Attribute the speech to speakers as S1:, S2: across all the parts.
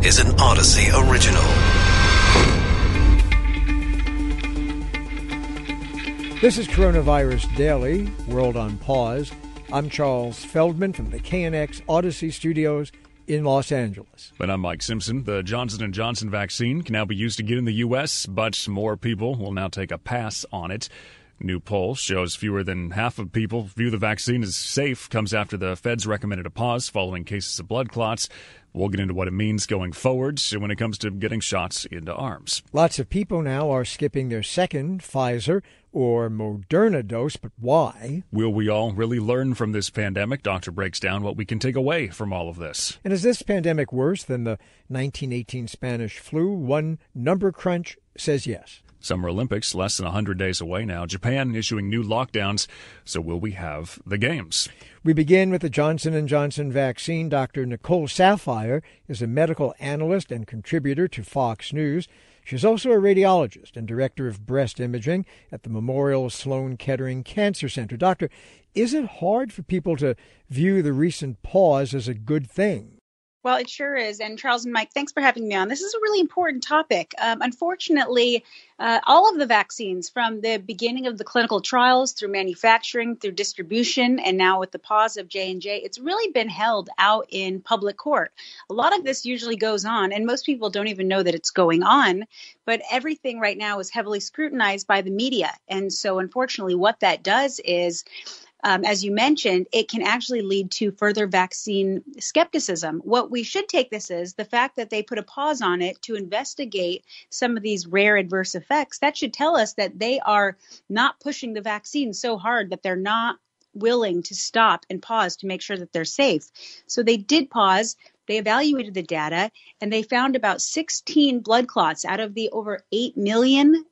S1: This is an Audacy original.
S2: This is Coronavirus Daily, World on Pause. I'm Charles Feldman from the KNX Audacy Studios in Los Angeles.
S3: And I'm Mike Simpson. The Johnson & Johnson vaccine can now be used again in the U.S., but more people will now take a pass on it. New poll shows fewer than half of people view the vaccine as safe. Comes after the feds recommended a pause following cases of blood clots. We'll get into what it means going forward when it comes to getting shots into arms.
S2: Lots of people now are skipping their second Pfizer or Moderna dose, but why?
S3: Will we all really learn from this pandemic? Doctor breaks down what we can take away from all of this.
S2: And is this pandemic worse than the 1918 Spanish flu? One number crunch says yes.
S3: Summer Olympics less than 100 days away now. Japan issuing new lockdowns. So will we have the games?
S2: We begin with the Johnson & Johnson vaccine. Dr. Nicole Saphier is a medical analyst and contributor to Fox News. She's also a radiologist and director of breast imaging at the Memorial Sloan Kettering Cancer Center. Doctor, is it hard for people to view the recent pause as a good thing?
S4: Well, it sure is. And Charles and Mike, thanks for having me on. This is a really important topic. Um, unfortunately, uh, all of the vaccines from the beginning of the clinical trials through manufacturing, through distribution, and now with the pause of J&J, it's really been held out in public court. A lot of this usually goes on, and most people don't even know that it's going on, but everything right now is heavily scrutinized by the media. And so, unfortunately, what that does is um, as you mentioned, it can actually lead to further vaccine skepticism. What we should take this is the fact that they put a pause on it to investigate some of these rare adverse effects. That should tell us that they are not pushing the vaccine so hard that they're not willing to stop and pause to make sure that they're safe. So they did pause. They evaluated the data and they found about 16 blood clots out of the over 8 million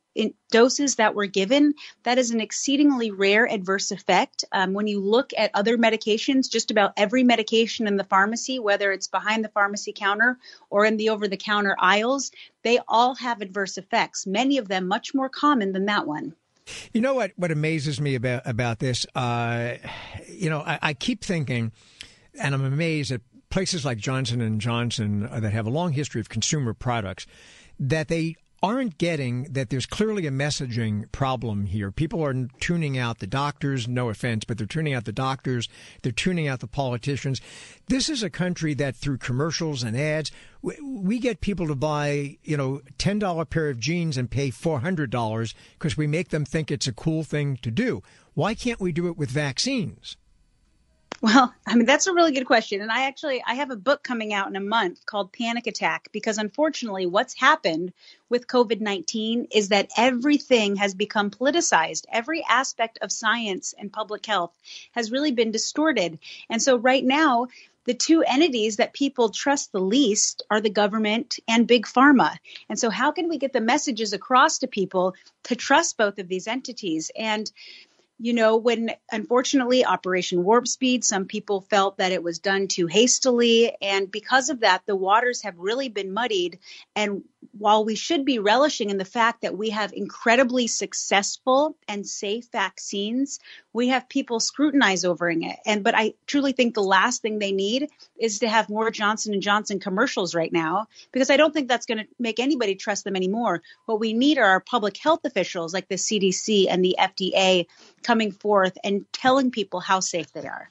S4: doses that were given, that is an exceedingly rare adverse effect. Um, when you look at other medications, just about every medication in the pharmacy, whether it's behind the pharmacy counter or in the over the counter aisles, they all have adverse effects, many of them much more common than that one.
S2: You know what? What amazes me about about this, uh, you know, I, I keep thinking, and I'm amazed at places like Johnson and Johnson uh, that have a long history of consumer products that they aren't getting that there's clearly a messaging problem here. People are tuning out the doctors, no offense, but they're tuning out the doctors, they're tuning out the politicians. This is a country that through commercials and ads, we get people to buy, you know, $10 pair of jeans and pay $400 because we make them think it's a cool thing to do. Why can't we do it with vaccines?
S4: Well, I mean that's a really good question, and I actually I have a book coming out in a month called Panic Attack because unfortunately, what's happened with COVID nineteen is that everything has become politicized. Every aspect of science and public health has really been distorted, and so right now. The two entities that people trust the least are the government and big pharma. And so, how can we get the messages across to people to trust both of these entities? And you know, when unfortunately Operation Warp Speed, some people felt that it was done too hastily. And because of that, the waters have really been muddied. And while we should be relishing in the fact that we have incredibly successful and safe vaccines, we have people scrutinize overing it. And but I truly think the last thing they need is to have more Johnson and Johnson commercials right now because I don't think that's going to make anybody trust them anymore. What we need are our public health officials like the CDC and the FDA coming forth and telling people how safe they are.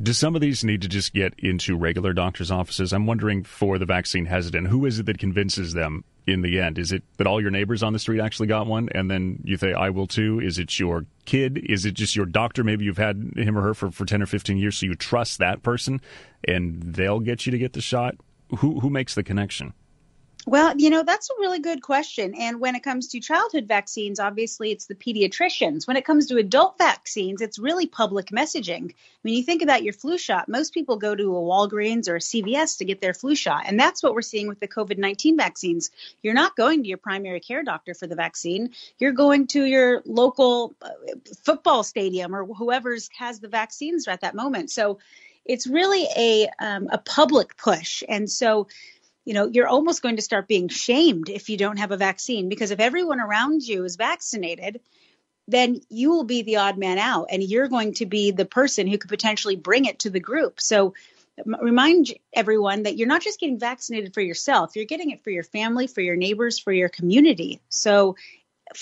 S3: Do some of these need to just get into regular doctor's offices? I'm wondering for the vaccine hesitant, who is it that convinces them in the end? Is it that all your neighbors on the street actually got one and then you say, I will too? Is it your kid? Is it just your doctor? Maybe you've had him or her for, for 10 or 15 years, so you trust that person and they'll get you to get the shot? Who, who makes the connection?
S4: Well, you know, that's a really good question. And when it comes to childhood vaccines, obviously it's the pediatricians. When it comes to adult vaccines, it's really public messaging. When you think about your flu shot, most people go to a Walgreens or a CVS to get their flu shot. And that's what we're seeing with the COVID 19 vaccines. You're not going to your primary care doctor for the vaccine, you're going to your local uh, football stadium or whoever's has the vaccines at that moment. So it's really a, um, a public push. And so, you know, you're almost going to start being shamed if you don't have a vaccine because if everyone around you is vaccinated, then you will be the odd man out and you're going to be the person who could potentially bring it to the group. So remind everyone that you're not just getting vaccinated for yourself, you're getting it for your family, for your neighbors, for your community. So,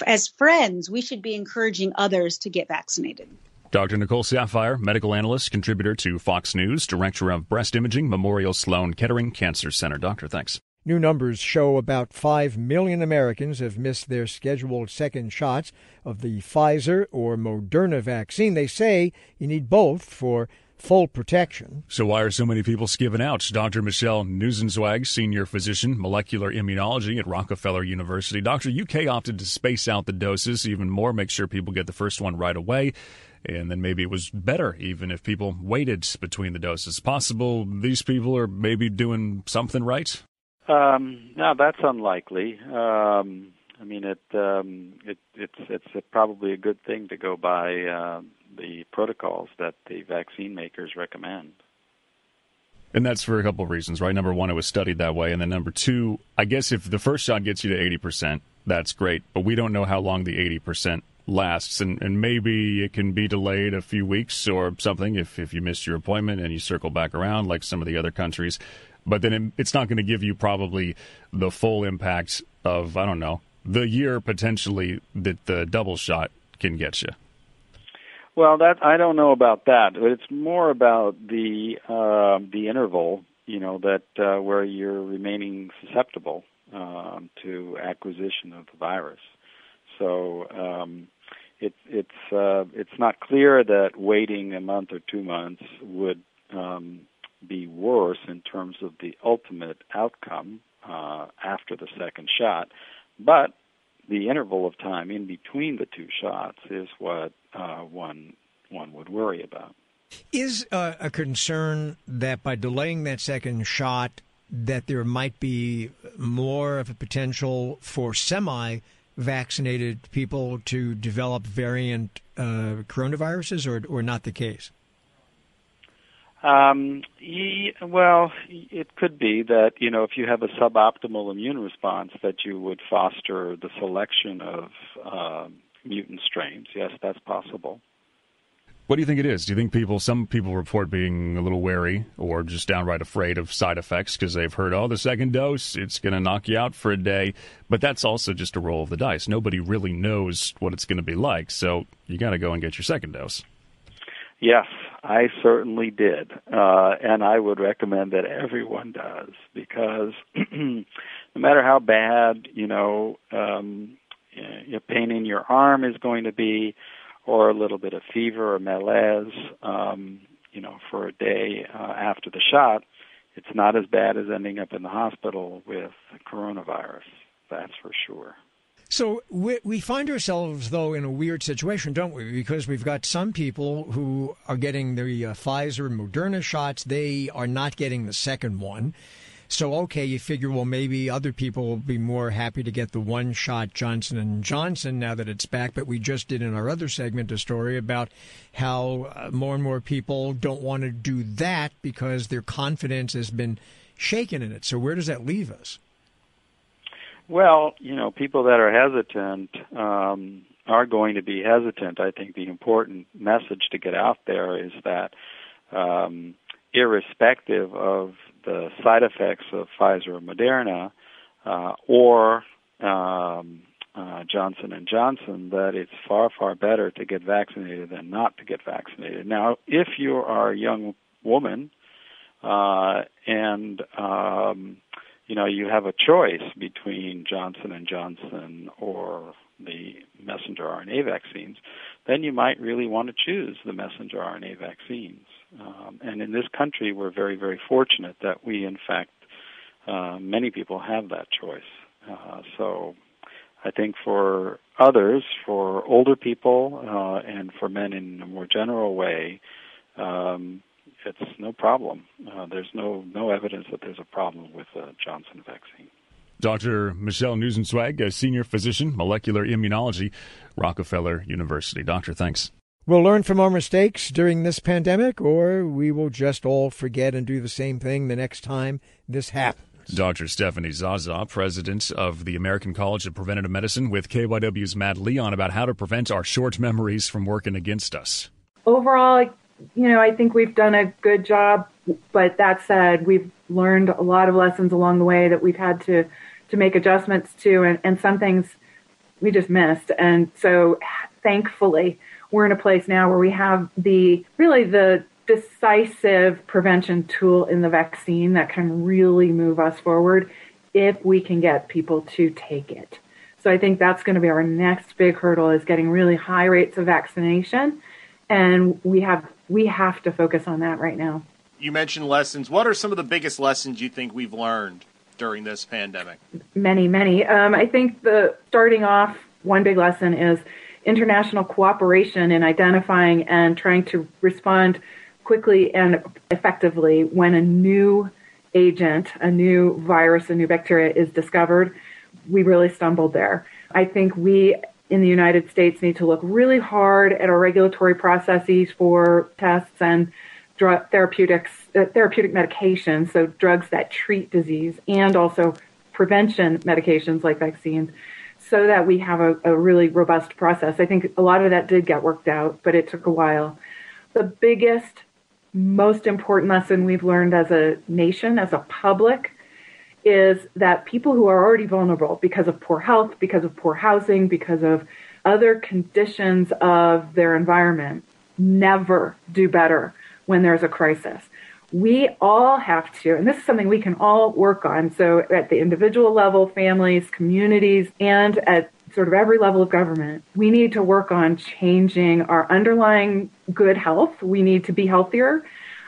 S4: as friends, we should be encouraging others to get vaccinated.
S3: Dr. Nicole Saphier, medical analyst, contributor to Fox News, director of breast imaging, Memorial Sloan Kettering Cancer Center. Doctor, thanks.
S2: New numbers show about 5 million Americans have missed their scheduled second shots of the Pfizer or Moderna vaccine. They say you need both for full protection.
S3: So, why are so many people skipping out? Dr. Michel Nussenzweig, senior physician, molecular immunology at Rockefeller University. Doctor, UK opted to space out the doses even more, make sure people get the first one right away. And then maybe it was better even if people waited between the doses. Possible these people are maybe doing something right?
S5: Um, no, that's unlikely. Um, I mean, it, um, it it's it's a, probably a good thing to go by uh, the protocols that the vaccine makers recommend.
S3: And that's for a couple of reasons, right? Number one, it was studied that way, and then number two, I guess if the first shot gets you to eighty percent, that's great, but we don't know how long the eighty percent lasts, and, and maybe it can be delayed a few weeks or something if if you missed your appointment and you circle back around like some of the other countries but then it, it's not going to give you probably the full impact of I don't know the year potentially that the double shot can get you.
S5: Well, that I don't know about that. but It's more about the uh, the interval, you know, that uh, where you're remaining susceptible um, to acquisition of the virus. So um, it, it's uh, it's not clear that waiting a month or two months would um, be worse in terms of the ultimate outcome uh, after the second shot, but the interval of time in between the two shots is what uh, one one would worry about.
S2: Is uh, a concern that by delaying that second shot, that there might be more of a potential for semi vaccinated people to develop variant uh, coronaviruses, or or not the case?
S5: Um, well, it could be that you know if you have a suboptimal immune response, that you would foster the selection of uh, mutant strains. Yes, that's possible.
S3: What do you think it is? Do you think people, some people report being a little wary or just downright afraid of side effects because they've heard, oh, the second dose, it's going to knock you out for a day. But that's also just a roll of the dice. Nobody really knows what it's going to be like. So you got to go and get your second dose.
S5: Yes, I certainly did. Uh, and I would recommend that everyone does because no matter how bad, you know, um, your pain in your arm is going to be, or a little bit of fever or malaise, um, you know, for a day uh, after the shot, it's not as bad as ending up in the hospital with coronavirus. That's for sure.
S2: So we, we find ourselves, though, in a weird situation, don't we? Because we've got some people who are getting the uh, Pfizer and Moderna shots. They are not getting the second one. So okay, you figure well maybe other people will be more happy to get the one shot Johnson and Johnson now that it's back. But we just did in our other segment a story about how uh, more and more people don't want to do that because their confidence has been shaken in it. So where does that leave us?
S5: Well, you know, people that are hesitant um, are going to be hesitant. I think the important message to get out there is that, um, irrespective of the side effects of Pfizer or Moderna uh, or um, uh, Johnson and Johnson, that it's far far better to get vaccinated than not to get vaccinated. Now, if you are a young woman uh, and um, you know you have a choice between Johnson and Johnson or the messenger RNA vaccines, then you might really want to choose the messenger RNA vaccines. Um, and in this country, we're very, very fortunate that we, in fact, uh, many people have that choice. Uh, so I think for others, for older people, uh, and for men in a more general way, um, it's no problem. Uh, there's no no evidence that there's a problem with the Johnson vaccine.
S3: Dr. Michel Nussenzweig, a senior physician, molecular immunology, Rockefeller University. Doctor, thanks.
S2: We'll learn from our mistakes during this pandemic, or we will just all forget and do the same thing the next time this happens.
S3: Dr. Stephanie Zaza, president of the American College of Preventive Medicine, with KYW's Matt Leon about how to prevent our short memories from working against us.
S6: Overall, you know, I think we've done a good job But that said, we've learned a lot of lessons along the way that we've had to, to make adjustments to and, and some things we just missed. And so thankfully we're in a place now where we have the, really the decisive prevention tool in the vaccine that can really move us forward if we can get people to take it. So I think that's going to be our next big hurdle is getting really high rates of vaccination. And we have, we have to focus on that right now.
S7: You mentioned lessons. What are some of the biggest lessons you think we've learned during this pandemic?
S6: Many, many. Um, I think the starting off, one big lesson is international cooperation in identifying and trying to respond quickly and effectively when a new agent, a new virus, a new bacteria is discovered we really stumbled there. I think we in the United States need to look really hard at our regulatory processes for tests and drug therapeutics, uh, therapeutic medications, so drugs that treat disease, and also prevention medications like vaccines, so that we have a, a really robust process. I think a lot of that did get worked out, but it took a while. The biggest, most important lesson we've learned as a nation, as a public, is that people who are already vulnerable because of poor health, because of poor housing, because of other conditions of their environment never do better when there's a crisis. We all have to, and this is something we can all work on. So at the individual level, families, communities, and at sort of every level of government, we need to work on changing our underlying good health. We need to be healthier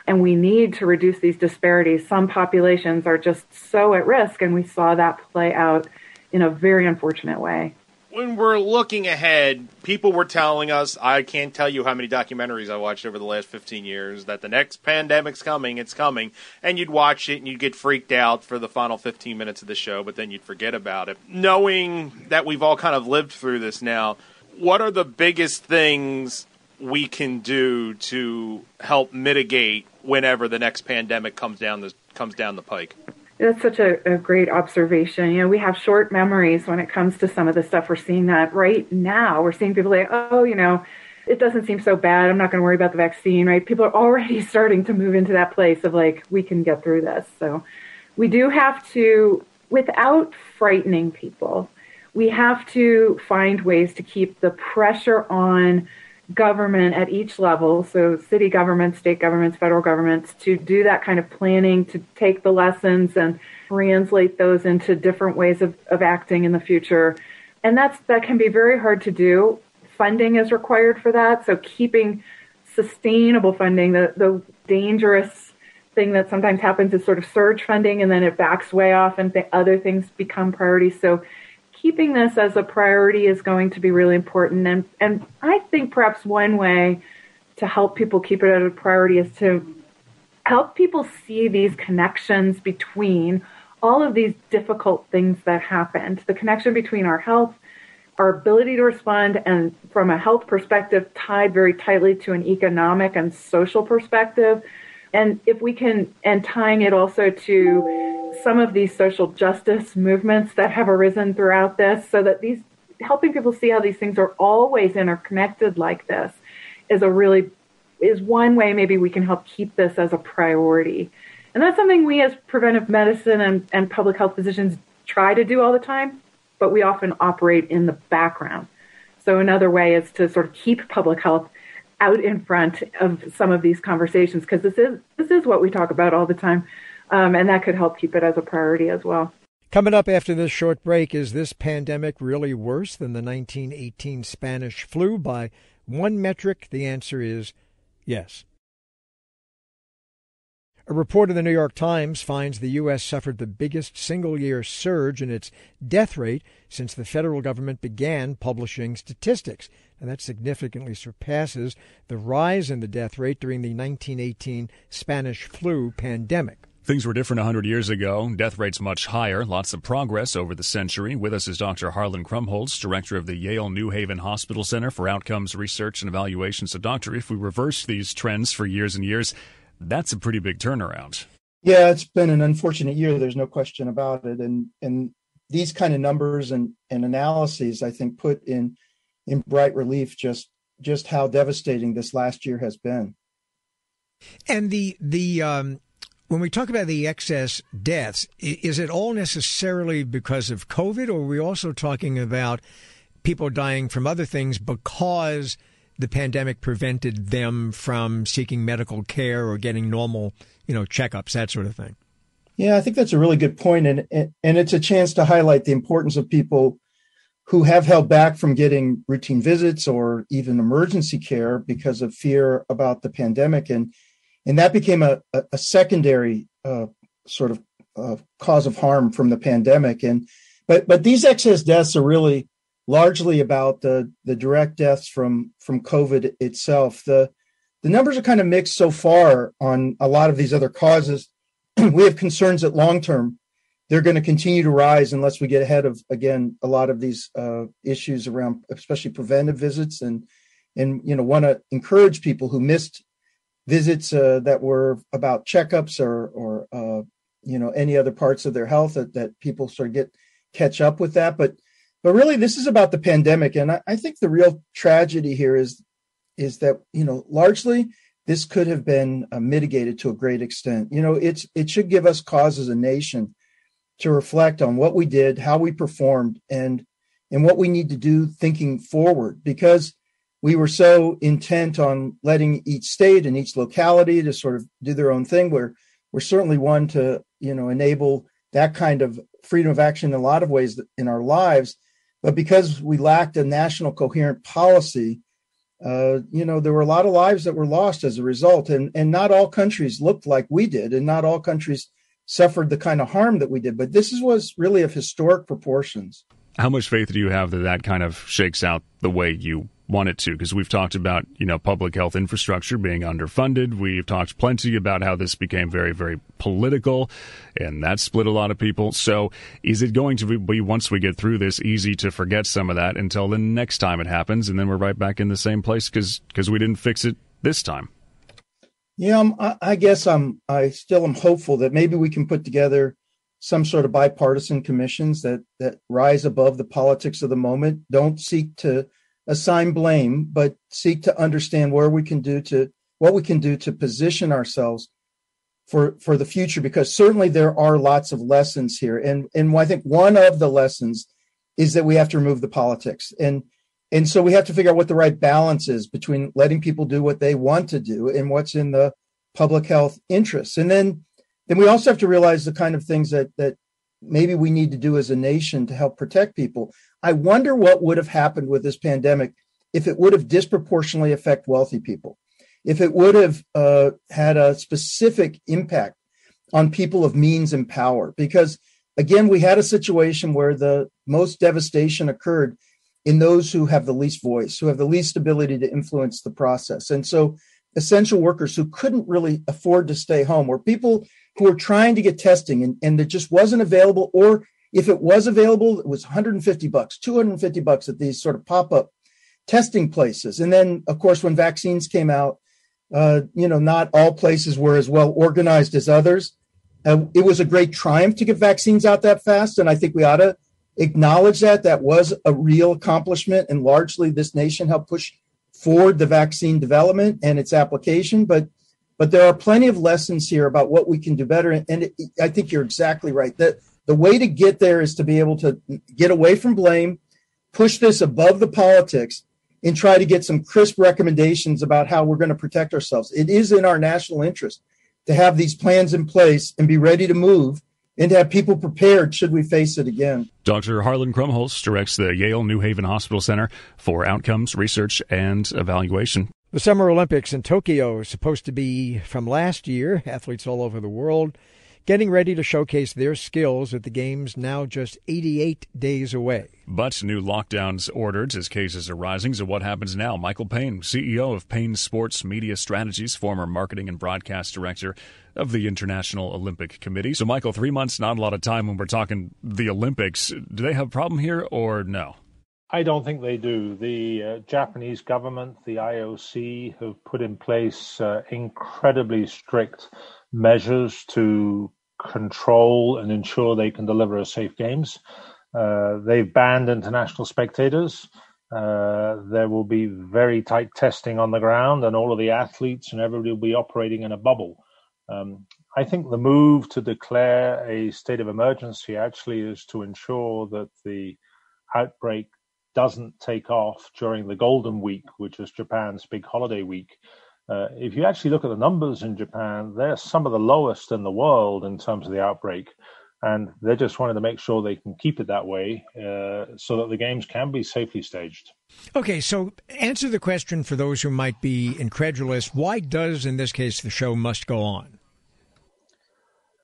S6: and we need to reduce these disparities. Some populations are just so at risk, and we saw that play out in a very unfortunate way.
S7: When we're looking ahead, people were telling us, I can't tell you how many documentaries I watched over the last 15 years, that the next pandemic's coming, it's coming. And you'd watch it and you'd get freaked out for the final 15 minutes of the show, but then you'd forget about it. Knowing that we've all kind of lived through this now, what are the biggest things we can do to help mitigate whenever the next pandemic comes down the comes down the pike.
S6: That's such a, a, great observation. You know, we have short memories when it comes to some of the stuff we're seeing that right now. We're seeing people like, oh, you know, it doesn't seem so bad. I'm not going to worry about the vaccine, right? People are already starting to move into that place of like, we can get through this. So we do have to, without frightening people, we have to find ways to keep the pressure on government at each level, so city governments, state governments, federal governments, to do that kind of planning, to take the lessons and translate those into different ways of, of acting in the future. And that's that can be very hard to do. Funding is required for that. So keeping sustainable funding, the, the dangerous thing that sometimes happens is sort of surge funding and then it backs way off and th- other things become priorities. So keeping this as a priority is going to be really important. And, and I think perhaps one way to help people keep it as a priority is to help people see these connections between all of these difficult things that happened. The connection between our health, our ability to respond, and from a health perspective, tied very tightly to an economic and social perspective. And if we can, and tying it also to some of these social justice movements that have arisen throughout this so that these helping people see how these things are always interconnected like this is a really is one way maybe we can help keep this as a priority. And that's something we as preventive medicine and, and public health physicians try to do all the time, but we often operate in the background. So another way is to sort of keep public health out in front of some of these conversations because this is this is what we talk about all the time um, and that could help keep it as a priority as well.
S2: Coming up after this short break, is this pandemic really worse than the 1918 Spanish flu? By one metric, the answer is yes. A report of the New York Times finds the U.S. suffered the biggest single year surge in its death rate since the federal government began publishing statistics. And that significantly surpasses the rise in the death rate during the 1918 Spanish flu pandemic.
S3: Things were different 100 years ago. Death rates much higher. Lots of progress over the century. With us is Dr. Harlan Krumholz, director of the Yale New Haven Hospital Center for Outcomes Research and Evaluation. So, doctor, if we reverse these trends for years and years, that's a pretty big turnaround.
S8: Yeah, it's been an unfortunate year. There's no question about it. And and these kind of numbers and, and analyses, I think, put in in bright relief just just how devastating this last year has been.
S2: And the the um, when we talk about the excess deaths, is it all necessarily because of COVID, or are we also talking about people dying from other things because the pandemic prevented them from seeking medical care or getting normal, you know, checkups, that sort of thing?
S8: Yeah, I think that's a really good point, and and it's a chance to highlight the importance of people who have held back from getting routine visits or even emergency care because of fear about the pandemic and and that became a, a, secondary uh, sort of uh, cause of harm from the pandemic. And but but these excess deaths are really largely about the the direct deaths from from COVID itself. The the numbers are kind of mixed so far on a lot of these other causes. we have concerns that long term they're going to continue to rise unless we get ahead of again a lot of these uh, issues around especially preventive visits. And and you know want to encourage people who missed visits uh, that were about checkups or or uh, you know any other parts of their health that, that people sort of get catch up with that. But but really this is about the pandemic. And I, I think the real tragedy here is is that you know largely this could have been uh, mitigated to a great extent. You know it's it should give us cause as a nation to reflect on what we did how we performed and and what we need to do thinking forward because we were so intent on letting each state and each locality to sort of do their own thing. We're we're certainly one to you know enable that kind of freedom of action in a lot of ways in our lives, but because we lacked a national coherent policy, uh, you know there were a lot of lives that were lost as a result, and and not all countries looked like we did, and not all countries suffered the kind of harm that we did. But this was really of historic proportions.
S3: How much faith do you have that that kind of shakes out the way you want it to because we've talked about you know public health infrastructure being underfunded we've talked plenty about how this became very very political and that split a lot of people so is it going to be once we get through this easy to forget some of that until the next time it happens and then we're right back in the same place because because we didn't fix it this time
S8: yeah I'm, i guess i'm i still am hopeful that maybe we can put together some sort of bipartisan commissions that that rise above the politics of the moment don't seek to assign blame, but seek to understand where we can do to what we can do to position ourselves for for the future. Because certainly there are lots of lessons here, and and I think one of the lessons is that we have to remove the politics, and and so we have to figure out what the right balance is between letting people do what they want to do and what's in the public health interests, and then then we also have to realize the kind of things that that maybe we need to do as a nation to help protect people. I wonder what would have happened with this pandemic if it would have disproportionately affect wealthy people, if it would have uh, had a specific impact on people of means and power. Because again, we had a situation where the most devastation occurred in those who have the least voice, who have the least ability to influence the process. And so essential workers who couldn't really afford to stay home, or people who were trying to get testing and, and it just wasn't available, or if it was available, it was 150 bucks, 250 bucks at these sort of pop up testing places. And then, of course, when vaccines came out, uh, you know, not all places were as well organized as others. Uh, it was a great triumph to get vaccines out that fast. And I think we ought to acknowledge that. That was a real accomplishment. And largely, this nation helped push forward the vaccine development and its application. But but there are plenty of lessons here about what we can do better. And it, I think you're exactly right. That the way to get there is to be able to get away from blame, push this above the politics, and try to get some crisp recommendations about how we're going to protect ourselves. It is in our national interest to have these plans in place and be ready to move and to have people prepared should we face it again.
S3: Dr. Harlan Krumholz directs the Yale New Haven Hospital Center for Outcomes Research and Evaluation.
S2: The Summer Olympics in Tokyo is supposed to be from last year. Athletes all over the world getting ready to showcase their skills at the Games now just 88 days away.
S3: But new lockdowns ordered as cases are rising. So, what happens now? Michael Payne, CEO of Payne Sports Media Strategies, former marketing and broadcast director of the International Olympic Committee. So, Michael, three months, not a lot of time when we're talking the Olympics. Do they have a problem here or no?
S9: I don't think they do. The uh, Japanese government, the IOC, have put in place uh, incredibly strict measures to control and ensure they can deliver a safe games. Uh, they've banned international spectators. Uh, there will be very tight testing on the ground, and all of the athletes and everybody will be operating in a bubble. Um, I think the move to declare a state of emergency actually is to ensure that the outbreak doesn't take off during the Golden Week, which is Japan's big holiday week. Uh, if you actually look at the numbers in Japan, they're some of the lowest in the world in terms of the outbreak. And they just wanted to make sure they can keep it that way uh, so that the games can be safely staged.
S2: Okay, so answer the question for those who might be incredulous. Why does, in this case, the show must go on?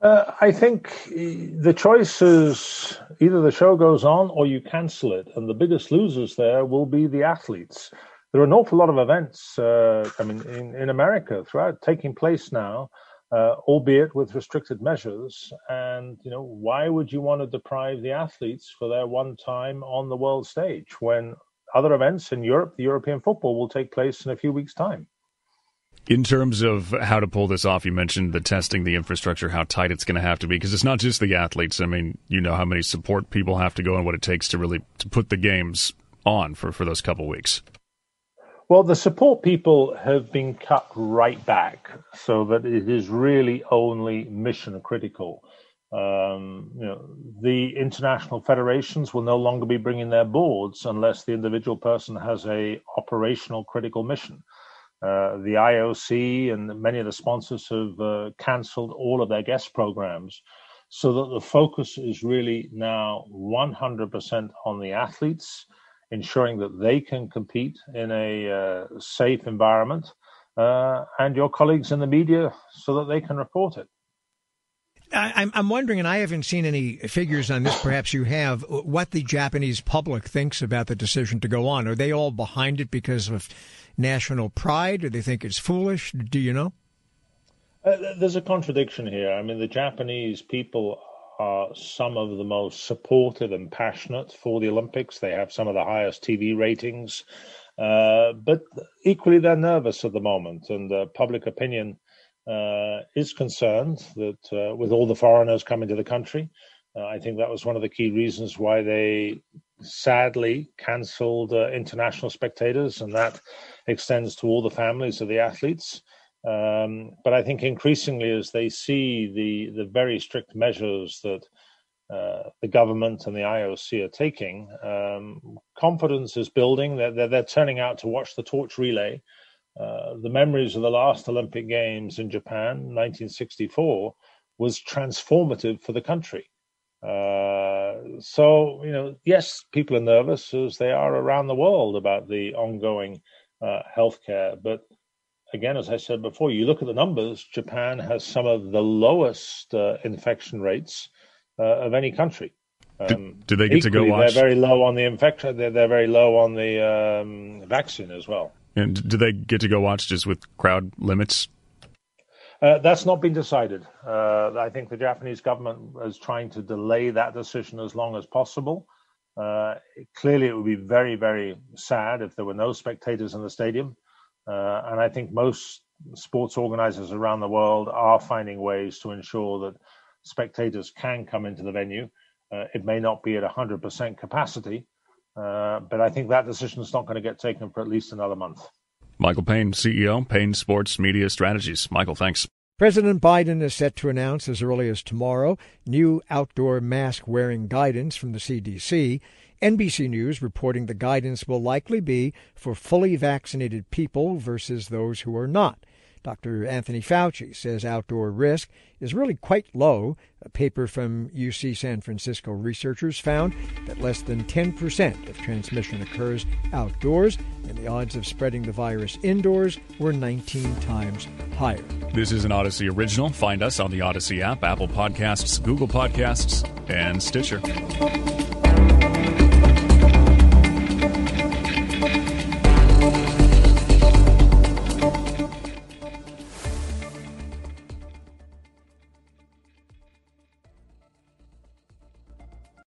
S9: Uh, I think the choice is either the show goes on or you cancel it. And the biggest losers there will be the athletes. There are an awful lot of events, uh, I mean, in, in America throughout taking place now, uh, albeit with restricted measures. And, you know, why would you want to deprive the athletes for their one time on the world stage when other events in Europe, the European football, will take place in a few weeks' time?
S3: In terms of how to pull this off, you mentioned the testing, the infrastructure, how tight it's going to have to be, because it's not just the athletes. I mean, you know how many support people have to go and what it takes to really to put the games on for, for those couple weeks.
S9: Well, the support people have been cut right back so that it is really only mission critical. Um, you know, the international federations will no longer be bringing their boards unless the individual person has a operational critical mission. Uh, the IOC and many of the sponsors have uh, cancelled all of their guest programs so that the focus is really now 100% on the athletes, ensuring that they can compete in a uh, safe environment, uh, and your colleagues in the media so that they can report it.
S2: I, I'm wondering, and I haven't seen any figures on this. Perhaps you have. What the Japanese public thinks about the decision to go on? Are they all behind it because of national pride? Do they think it's foolish? Do you know?
S9: Uh, there's a contradiction here. I mean, the Japanese people are some of the most supportive and passionate for the Olympics. They have some of the highest TV ratings, uh, but equally they're nervous at the moment, and uh, public opinion uh, is concerned that uh, with all the foreigners coming to the country, uh, I think that was one of the key reasons why they sadly cancelled uh, international spectators, and that extends to all the families of the athletes. Um, but I think increasingly, as they see the the very strict measures that uh, the government and the IOC are taking, um, confidence is building. They're, they're, they're, turning out to watch the torch relay. Uh, the memories of the last Olympic Games in Japan, 1964, was transformative for the country. Uh, so, you know, yes, people are nervous as they are around the world about the ongoing uh, healthcare. But again, as I said before, you look at the numbers, Japan has some of the lowest uh, infection rates uh, of any country.
S3: Um, do, do, they get
S9: equally,
S3: to go watch?
S9: They're very low on the infection. They're, they're very low on the um, vaccine as well.
S3: And do they get to go watch just with crowd limits?
S9: Uh, that's not been decided. Uh, I think the Japanese government is trying to delay that decision as long as possible. Uh, clearly, it would be very, very sad if there were no spectators in the stadium. Uh, and I think most sports organizers around the world are finding ways to ensure that spectators can come into the venue. Uh, it may not be at 100% capacity, uh, but I think that decision is not going to get taken for at least another month.
S3: Michael Payne, CEO, Payne Sports Media Strategies. Michael, thanks.
S2: President Biden is set to announce as early as tomorrow new outdoor mask wearing guidance from the CDC. NBC News reporting the guidance will likely be for fully vaccinated people versus those who are not. Dr. Anthony Fauci says outdoor risk is really quite low. A paper from UC San Francisco researchers found that less than 10% of transmission occurs outdoors, and the odds of spreading the virus indoors were 19 times higher.
S3: This is an Audacy original. Find us on the Audacy app, Apple Podcasts, Google Podcasts, and Stitcher.